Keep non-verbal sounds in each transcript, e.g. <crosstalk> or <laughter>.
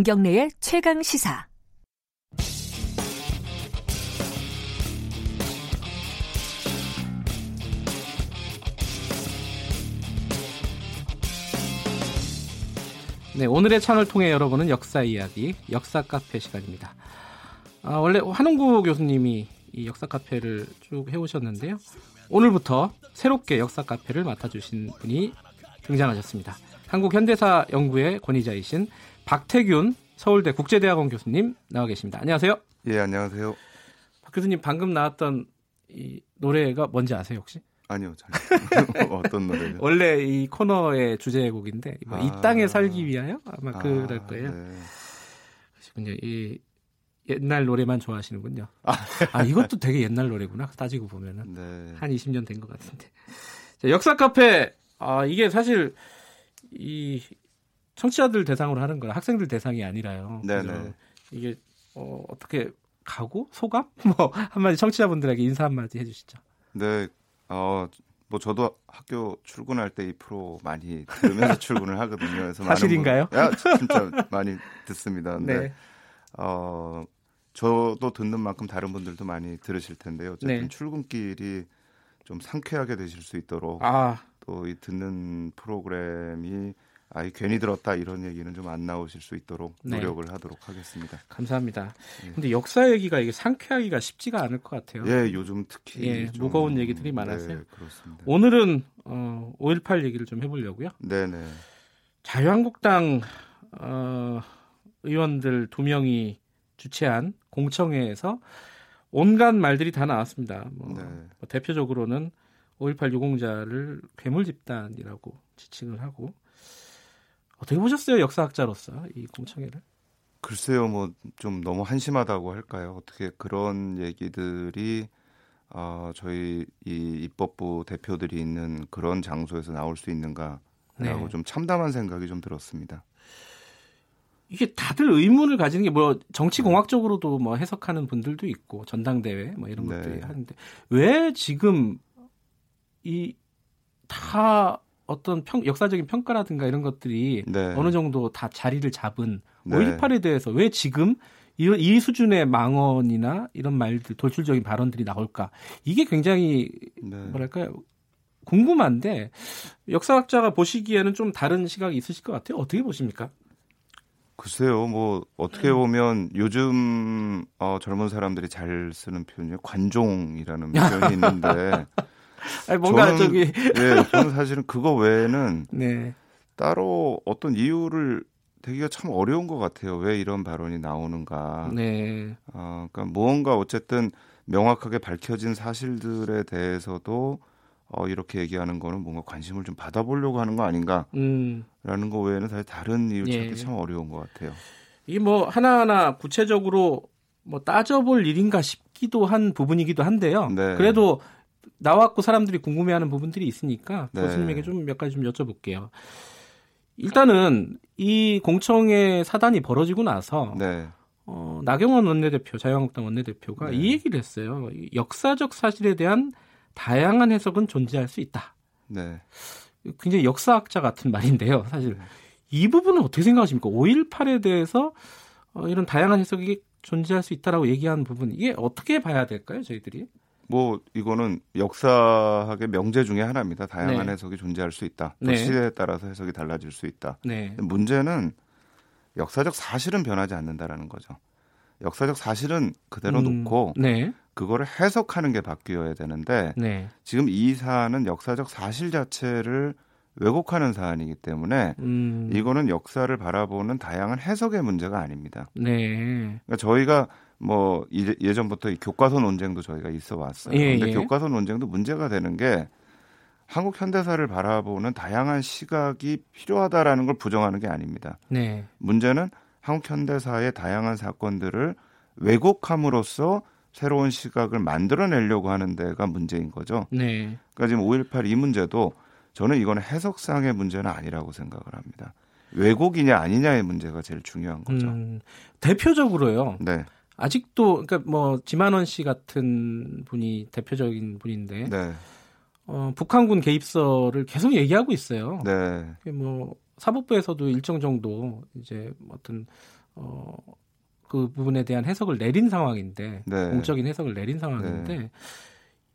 김경래의 최강 시사. 네, 오늘의 찬을 통해 여러분은 역사 이야기, 역사 카페 시간입니다. 아, 원래 한홍구 교수님이 이 역사 카페를 쭉 해오셨는데요. 오늘부터 새롭게 역사 카페를 맡아주신 분이 등장하셨습니다. 한국 현대사 연구의 권위자이신 박태균 서울대 국제대학원 교수님 나와 계십니다. 안녕하세요. 예, 안녕하세요. 박 교수님 방금 나왔던 이 노래가 뭔지 아세요 혹시? 아니요, 잘 <laughs> 어떤 노래요? 원래 이 코너의 주제곡인데 뭐 아, 이 땅에 살기 위하여 아마 아, 그럴 거예요. 네. 그러시군요. 이 옛날 노래만 좋아하시는군요. 아, 아, 이것도 되게 옛날 노래구나. 따지고 보면은 네. 한 20년 된 것 같은데. 자, 역사 카페 아 이게 사실 이 청취자들 대상으로 하는 거라 학생들 대상이 아니라요. 네네. 그죠? 이게 어, 어떻게 가고 소감 <laughs> 뭐 한마디 청취자분들에게 인사 한마디 해주시죠. 네, 어, 뭐 저도 학교 출근할 때 이 프로 많이 들으면서 <laughs> 출근을 하거든요. 그래서 사실인가요? 분, 야, 진짜 많이 듣습니다. 근데 네. 어, 저도 듣는 만큼 다른 분들도 많이 들으실 텐데요. 어쨌든 네. 출근길이 좀 상쾌하게 되실 수 있도록 아 또이 듣는 프로그램이 아이 괜히 들었다 이런 얘기는 좀 안 나오실 수 있도록 네. 노력을 하도록 하겠습니다. 감사합니다. 예. 근데 역사 얘기가 이게 상쾌하기가 쉽지가 않을 것 같아요. 예, 요즘 특히 예, 좀, 무거운 얘기들이 많아서요. 네, 그렇습니다. 오늘은 어, 5.18 얘기를 좀 해보려고요. 네, 네. 자유한국당 어, 의원들 두 명이 주최한 공청회에서 온갖 말들이 다 나왔습니다. 뭐, 네. 뭐 대표적으로는 5.18 유공자를 괴물 집단이라고 지칭을 하고 어떻게 보셨어요 역사학자로서 이 공청회를? 글쎄요, 뭐 좀 너무 한심하다고 할까요? 어떻게 그런 얘기들이 어, 저희 이 입법부 대표들이 있는 그런 장소에서 나올 수 있는가라고 네. 좀 참담한 생각이 좀 들었습니다. 이게 다들 의문을 가지는 게 뭐 정치공학적으로도 뭐 해석하는 분들도 있고 전당대회 뭐 이런 네. 것들이 하는데 왜 지금 이 다 어떤 평, 역사적인 평가라든가 이런 것들이 네. 어느 정도 다 자리를 잡은 네. 5.18에 대해서 왜 지금 이, 이 수준의 망언이나 이런 말들 돌출적인 발언들이 나올까 이게 굉장히 네. 뭐랄까요 궁금한데 역사학자가 보시기에는 좀 다른 시각이 있으실 것 같아요 어떻게 보십니까? 글쎄요, 뭐 어떻게 보면 요즘 어, 젊은 사람들이 잘 쓰는 표현이 관종이라는 표현이 있는데 <laughs> 아니, 뭔가 저는- 저기 예, 저는 사실은 그거 외에는 <laughs> 네. 따로 어떤 이유를 되기가 참 어려운 것 같아요. 왜 이런 발언이 나오는가. 네. 어, 그러니까 무언가 어쨌든 명확하게 밝혀진 사실들에 대해서도 어, 이렇게 얘기하는 거는 뭔가 관심을 좀 받아보려고 하는 거 아닌가라는 음. 거 외에는 사실 다른 이유 예. 찾기 참 어려운 것 같아요. 이게 뭐 하나하나 구체적으로 뭐 따져볼 일인가 싶기도 한 부분이기도 한데요. 네. 그래도 나왔고 사람들이 궁금해하는 부분들이 있으니까 네. 교수님에게 좀 몇 가지 좀 여쭤볼게요. 일단은 이 공청회 사단이 벌어지고 나서 네, 어, 나경원 원내대표, 자유한국당 원내대표가 네. 이 얘기를 했어요. 이 역사적 사실에 대한 다양한 해석은 존재할 수 있다. 네. 굉장히 역사학자 같은 말인데요. 사실 네. 이 부분은 어떻게 생각하십니까? 5.18에 대해서 어, 이런 다양한 해석이 존재할 수 있다라고 얘기하는 부분 이게 어떻게 봐야 될까요, 저희들이? 뭐 이거는 역사학의 명제 중에 하나입니다. 다양한 네. 해석이 존재할 수 있다. 또 네. 시대에 따라서 해석이 달라질 수 있다. 네, 문제는 역사적 사실은 변하지 않는다라는 거죠. 역사적 사실은 그대로 음, 놓고 네, 그거를 해석하는 게 바뀌어야 되는데 네, 지금 이 사안은 역사적 사실 자체를 왜곡하는 사안이기 때문에 음, 이거는 역사를 바라보는 다양한 해석의 문제가 아닙니다. 네, 그러니까 저희가 뭐 이제 예전부터 이 교과서 논쟁도 저희가 있어 왔어요. 예, 근데 예. 교과서 논쟁도 문제가 되는 게 한국 현대사를 바라보는 다양한 시각이 필요하다라는 걸 부정하는 게 아닙니다. 네, 문제는 한국 현대사의 다양한 사건들을 왜곡함으로써 새로운 시각을 만들어내려고 하는 데가 문제인 거죠. 네, 그러니까 지금 5.18 이 문제도 저는 이거는 해석상의 문제는 아니라고 생각을 합니다. 왜곡이냐 아니냐의 문제가 제일 중요한 거죠. 음, 대표적으로요. 네, 아직도 그러니까 뭐 지만원 씨 같은 분이 대표적인 분인데 네, 어, 북한군 개입설을 계속 얘기하고 있어요. 네, 뭐 사법부에서도 일정 정도 이제 어떤 어, 그 부분에 대한 해석을 내린 상황인데 네. 공적인 해석을 내린 상황인데 네.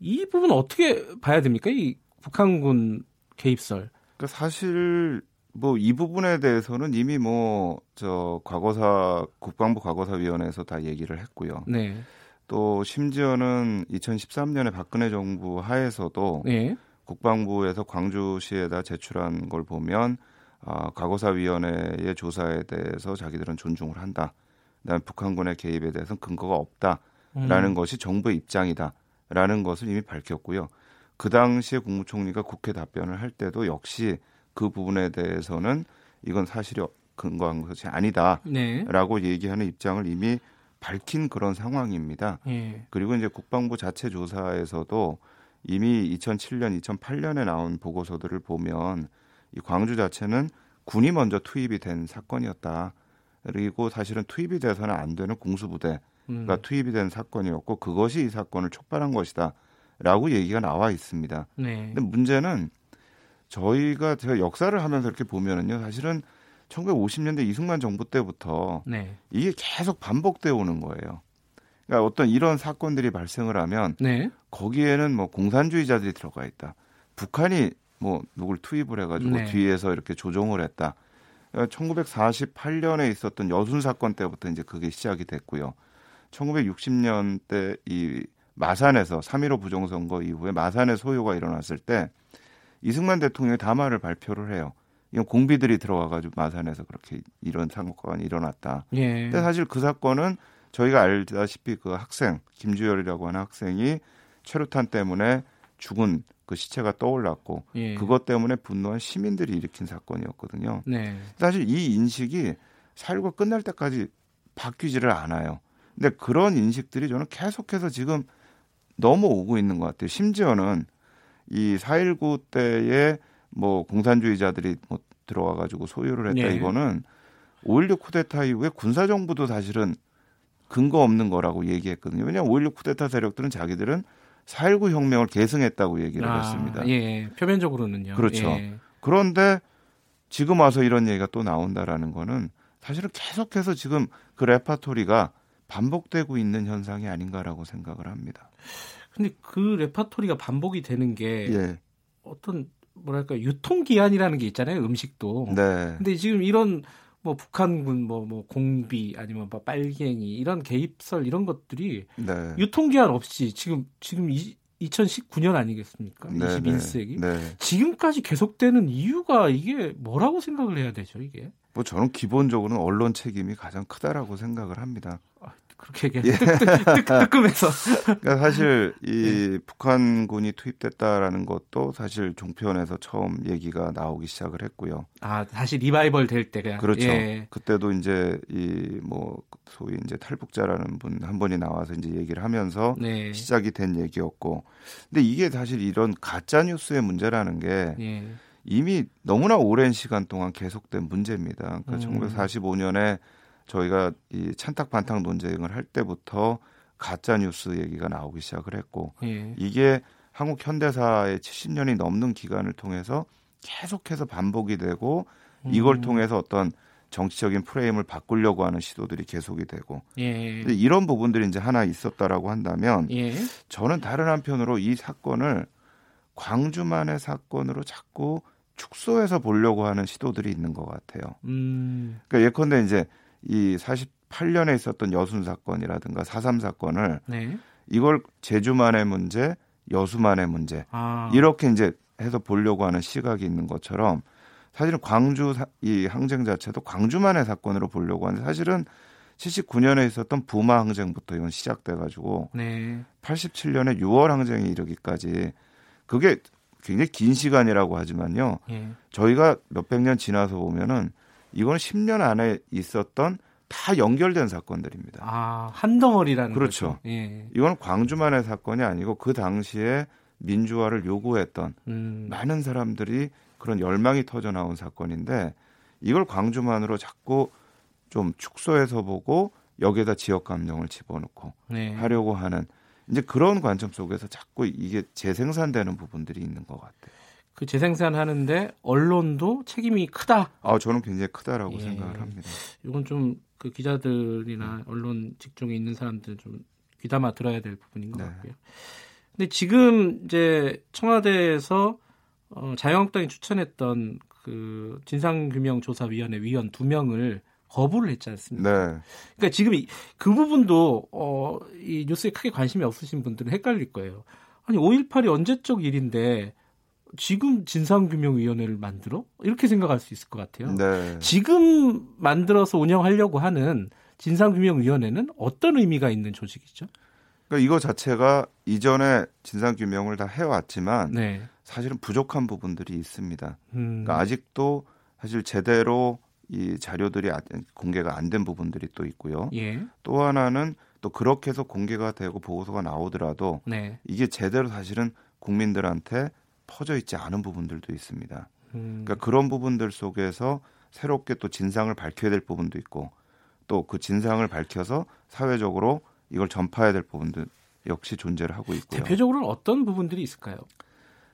이 부분 어떻게 봐야 됩니까? 이 북한군 개입설. 그러니까 사실 뭐 이 부분에 대해서는 이미 뭐 저 과거사 국방부 과거사위원회에서 다 얘기를 했고요. 네. 또 심지어는 2013년에 박근혜 정부 하에서도 네. 국방부에서 광주시에다 제출한 걸 보면 아, 과거사위원회의 조사에 대해서 자기들은 존중을 한다. 그다음에 북한군의 개입에 대해서는 근거가 없다라는 음. 것이 정부의 입장이다라는 것을 이미 밝혔고요. 그 당시에 국무총리가 국회 답변을 할 때도 역시 그 부분에 대해서는 이건 사실이 근거한 것이 아니다라고 네. 얘기하는 입장을 이미 밝힌 그런 상황입니다. 네. 그리고 이제 국방부 자체 조사에서도 이미 2007년, 2008년에 나온 보고서들을 보면 이 광주 자체는 군이 먼저 투입이 된 사건이었다. 그리고 사실은 투입이 돼서는 안 되는 공수부대가 음. 투입이 된 사건이었고 그것이 이 사건을 촉발한 것이다라고 얘기가 나와 있습니다. 네. 근데 문제는 저희가 제가 역사를 하면서 이렇게 보면은요, 사실은 1950년대 이승만 정부 때부터 네. 이게 계속 반복되어 오는 거예요. 그러니까 어떤 이런 사건들이 발생을 하면 네. 거기에는 뭐 공산주의자들이 들어가 있다. 북한이 뭐 누굴 투입을 해가지고 네. 뒤에서 이렇게 조종을 했다. 1948년에 있었던 여순 사건 때부터 이제 그게 시작이 됐고요. 1960년대 이 마산에서 3.15 부정선거 이후에 마산의 소요가 일어났을 때 이승만 대통령이 담화를 발표를 해요. 이건 공비들이 들어와가지고 마산에서 그렇게 이런 사건이 일어났다. 예. 근데 사실 그 사건은 저희가 알다시피 그 학생 김주열이라고 하는 학생이 최루탄 때문에 죽은 그 시체가 떠올랐고 예. 그것 때문에 분노한 시민들이 일으킨 사건이었거든요. 네. 사실 이 인식이 살고 끝날 때까지 바뀌지를 않아요. 근데 그런 인식들이 저는 계속해서 지금 넘어오고 있는 것 같아요. 심지어는 이 4.19 때에 뭐 공산주의자들이 뭐 들어와 가지고 소유를 했다 네. 이거는 5.16 쿠데타 이후에 군사정부도 사실은 근거 없는 거라고 얘기했거든요. 왜냐하면 5.16 쿠데타 세력들은 자기들은 4.19 혁명을 계승했다고 얘기를 아, 했습니다. 예, 표면적으로는요. 그렇죠. 예. 그런데 지금 와서 이런 얘기가 또 나온다라는 거는 사실은 계속해서 지금 그 레파토리가 반복되고 있는 현상이 아닌가라고 생각을 합니다. 근데 그 레파토리가 반복이 되는 게 예. 어떤 뭐랄까 유통 기한이라는 게 있잖아요 음식도. 네. 근데 지금 이런 뭐 북한군 뭐, 뭐 공비 아니면 뭐 빨갱이 이런 개입설 이런 것들이 네. 유통 기한 없이 지금 지금 이, 2019년 아니겠습니까? 네, 21세기. 네. 지금까지 계속되는 이유가 이게 뭐라고 생각을 해야 되죠, 이게? 뭐 저는 기본적으로는 언론 책임이 가장 크다라고 생각을 합니다. 아, 그렇게 얘기해. 예. 뜨끔해서. 그러니까 사실 이 네. 북한군이 투입됐다라는 것도 사실 종편에서 처음 얘기가 나오기 시작을 했고요. 아 다시 리바이벌 될 때가 그렇죠. 예. 그때도 이제 이 뭐 소위 이제 탈북자라는 분 한 분이 나와서 이제 얘기를 하면서 네. 시작이 된 얘기였고, 근데 이게 사실 이런 가짜 뉴스의 문제라는 게. 예. 이미 너무나 오랜 시간 동안 계속된 문제입니다. 그러니까 음. 1945년에 저희가 이 찬탁 반탁 논쟁을 할 때부터 가짜 뉴스 얘기가 나오기 시작을 했고 예. 이게 한국 현대사의 70년이 넘는 기간을 통해서 계속해서 반복이 되고 음. 이걸 통해서 어떤 정치적인 프레임을 바꾸려고 하는 시도들이 계속이 되고 예. 이런 부분들이 이제 하나 있었다라고 한다면 예. 저는 다른 한편으로 이 사건을 광주만의 사건으로 자꾸 축소해서 보려고 하는 시도들이 있는 것 같아요. 음. 그러니까 예컨대 이제 이 48년에 있었던 여순 사건이라든가 4.3 사건을 네. 이걸 제주만의 문제, 여수만의 문제 아. 이렇게 이제 해서 보려고 하는 시각이 있는 것처럼 사실은 광주 이 항쟁 자체도 광주만의 사건으로 보려고 하는데 사실은 79년에 있었던 부마 항쟁부터 이건 시작돼 가지고 네. 87년에 6월 항쟁이 이르기까지 그게 굉장히 긴 시간이라고 하지만요. 예. 저희가 몇백 년 지나서 보면은 이거는 10년 안에 있었던 다 연결된 사건들입니다. 아, 한 덩어리라는 그렇죠. 예. 이건 광주만의 사건이 아니고 그 당시에 민주화를 요구했던 음. 많은 사람들이 그런 열망이 터져 나온 사건인데 이걸 광주만으로 자꾸 좀 축소해서 보고 여기에다 지역 감정을 집어넣고 네. 하려고 하는 이제 그런 관점 속에서 자꾸 이게 재생산되는 부분들이 있는 것 같아요. 그 재생산하는데 언론도 책임이 크다. 아, 저는 굉장히 크다라고 예. 생각을 합니다. 이건 좀 그 기자들이나 언론 직종에 있는 사람들 좀 귀담아 들어야 될 부분인 것 네. 같고요. 근데 지금 이제 청와대에서 어, 자유한국당이 추천했던 그 진상규명조사위원회 위원 두 명을 거부를 했지 않습니까? 네. 그러니까 지금 이, 그 부분도 어, 이 뉴스에 크게 관심이 없으신 분들은 헷갈릴 거예요. 아니 5.18이 언제적 일인데 지금 진상규명위원회를 만들어? 이렇게 생각할 수 있을 것 같아요. 네. 지금 만들어서 운영하려고 하는 진상규명위원회는 어떤 의미가 있는 조직이죠? 그러니까 이거 자체가 이전에 진상규명을 다 해왔지만 네. 사실은 부족한 부분들이 있습니다. 음. 그러니까 아직도 사실 제대로 이 자료들이 아, 공개가 안 된 부분들이 또 있고요. 예. 또 하나는 또 그렇게 해서 공개가 되고 보고서가 나오더라도 네. 이게 제대로 사실은 국민들한테 퍼져 있지 않은 부분들도 있습니다. 음. 그러니까 그런 부분들 속에서 새롭게 또 진상을 밝혀야 될 부분도 있고 또 그 진상을 밝혀서 사회적으로 이걸 전파해야 될 부분도 역시 존재를 하고 있고요. 대표적으로는 어떤 부분들이 있을까요?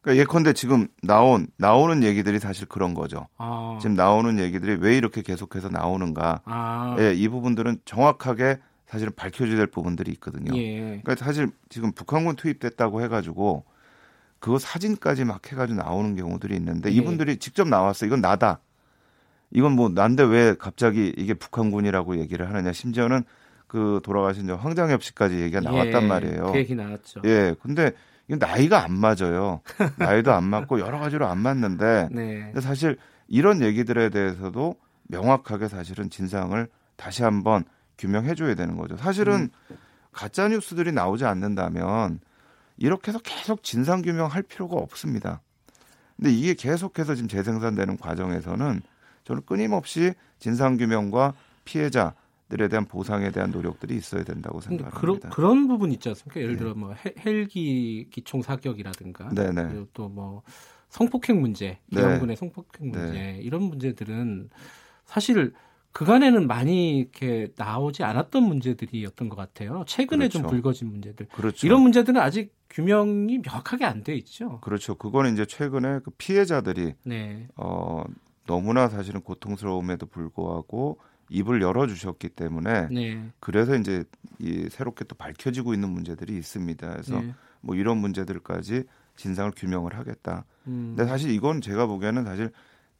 그러니까 예컨대 지금 나온 나오는 얘기들이 사실 그런 거죠. 아. 지금 나오는 얘기들이 왜 이렇게 계속해서 나오는가? 아. 예, 이 부분들은 정확하게 사실은 밝혀져야 될 부분들이 있거든요. 예. 그러니까 사실 지금 북한군 투입됐다고 해가지고 그 사진까지 막 해가지고 나오는 경우들이 있는데 예. 이분들이 직접 나왔어. 이건 나다. 이건 뭐 난데 왜 갑자기 이게 북한군이라고 얘기를 하느냐. 심지어는 그 돌아가신 황장엽 씨까지 얘기가 나왔단 예. 말이에요. 그 얘기 나왔죠. 예. 근데 이건 나이가 안 맞아요. 나이도 안 맞고 여러 가지로 안 맞는데 <laughs> 네. 근데 사실 이런 얘기들에 대해서도 명확하게 사실은 진상을 다시 한번 규명해 줘야 되는 거죠. 사실은 음. 가짜 뉴스들이 나오지 않는다면 이렇게 해서 계속 진상 규명할 필요가 없습니다. 근데 이게 계속해서 지금 재생산되는 과정에서는 저는 끊임없이 진상 규명과 피해자 들에 대한 보상에 대한 노력들이 있어야 된다고 생각합니다. 그러, 그런 부분 있지 않습니까? 예를 들어 뭐 헬기 기총 사격이라든가 네네. 그리고 또 뭐 성폭행 문제, 기영군의 네. 성폭행 문제 네. 이런 문제들은 사실 그간에는 많이 이렇게 나오지 않았던 문제들이었던 것 같아요. 최근에 그렇죠. 좀 불거진 문제들. 그렇죠. 이런 문제들은 아직 규명이 명확하게 안 돼 있죠. 그렇죠. 그거는 이제 최근에 그 피해자들이 네. 어, 너무나 사실은 고통스러움에도 불구하고 입을 열어 주셨기 때문에 네. 그래서 이제 이 새롭게 또 밝혀지고 있는 문제들이 있습니다. 그래서 네. 뭐 이런 문제들까지 진상을 규명을 하겠다. 음. 근데 사실 이건 제가 보기에는 사실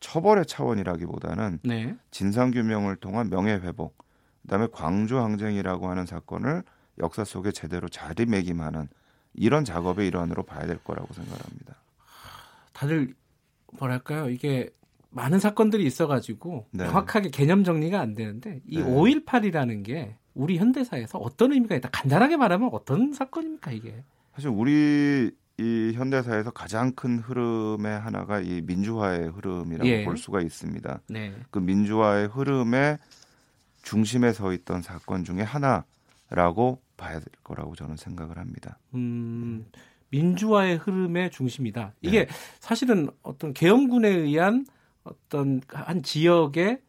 처벌의 차원이라기보다는 네. 진상 규명을 통한 명예 회복, 그다음에 광주 항쟁이라고 하는 사건을 역사 속에 제대로 자리매김하는 이런 작업의 일환으로 봐야 될 거라고 생각합니다. 다들 뭐랄까요 이게 많은 사건들이 있어가지고 네. 명확하게 개념 정리가 안 되는데 이 네. 5.18이라는 게 우리 현대사에서 어떤 의미가 있다. 간단하게 말하면 어떤 사건입니까 이게? 사실 우리 이 현대사에서 가장 큰 흐름의 하나가 이 민주화의 흐름이라고 예. 볼 수가 있습니다. 네. 그 민주화의 흐름의 중심에 서 있던 사건 중에 하나라고 봐야 될 거라고 저는 생각을 합니다. 음, 민주화의 흐름의 중심이다. 이게 네. 사실은 어떤 계엄군에 의한 어떤 한 지역의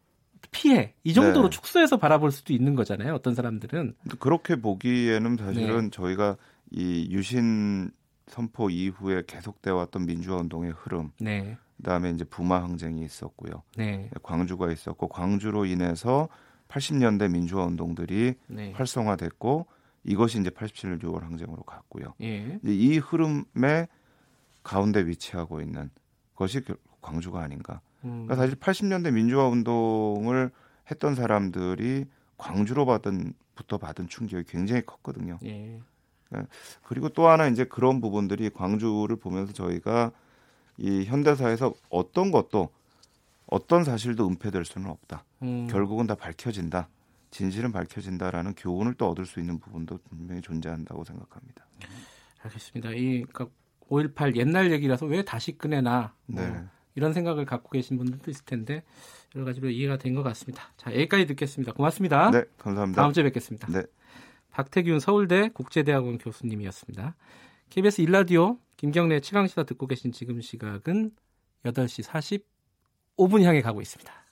피해 이 정도로 네. 축소해서 바라볼 수도 있는 거잖아요. 어떤 사람들은 그렇게 보기에는 사실은 네. 저희가 이 유신 선포 이후에 계속돼 왔던 민주화 운동의 흐름, 네. 그다음에 이제 부마 항쟁이 있었고요. 네. 광주가 있었고 광주로 인해서 80년대 민주화 운동들이 네. 활성화됐고 이것이 이제 87년 6월 항쟁으로 갔고요. 예. 이 흐름의 가운데 위치하고 있는 것이 광주가 아닌가. 그러니까 사실 80년대 민주화 운동을 했던 사람들이 광주로 받은 부터 받은 충격이 굉장히 컸거든요. 예. 네. 그리고 또 하나 이제 그런 부분들이 광주를 보면서 저희가 이 현대사에서 어떤 것도 어떤 사실도 은폐될 수는 없다. 음. 결국은 다 밝혀진다. 진실은 밝혀진다라는 교훈을 또 얻을 수 있는 부분도 분명히 존재한다고 생각합니다. 알겠습니다. 이 그러니까 5.18 옛날 얘기라서 왜 다시 꺼내나 뭐 네. 이런 생각을 갖고 계신 분들도 있을 텐데 여러 가지로 이해가 된 것 같습니다. 자 여기까지 듣겠습니다. 고맙습니다. 네, 감사합니다. 다음 주에 뵙겠습니다. 네. 박태균 서울대 국제대학원 교수님이었습니다. KBS 일라디오 김경래 최강시사 듣고 계신 지금 시각은 8시 45분 향해 가고 있습니다.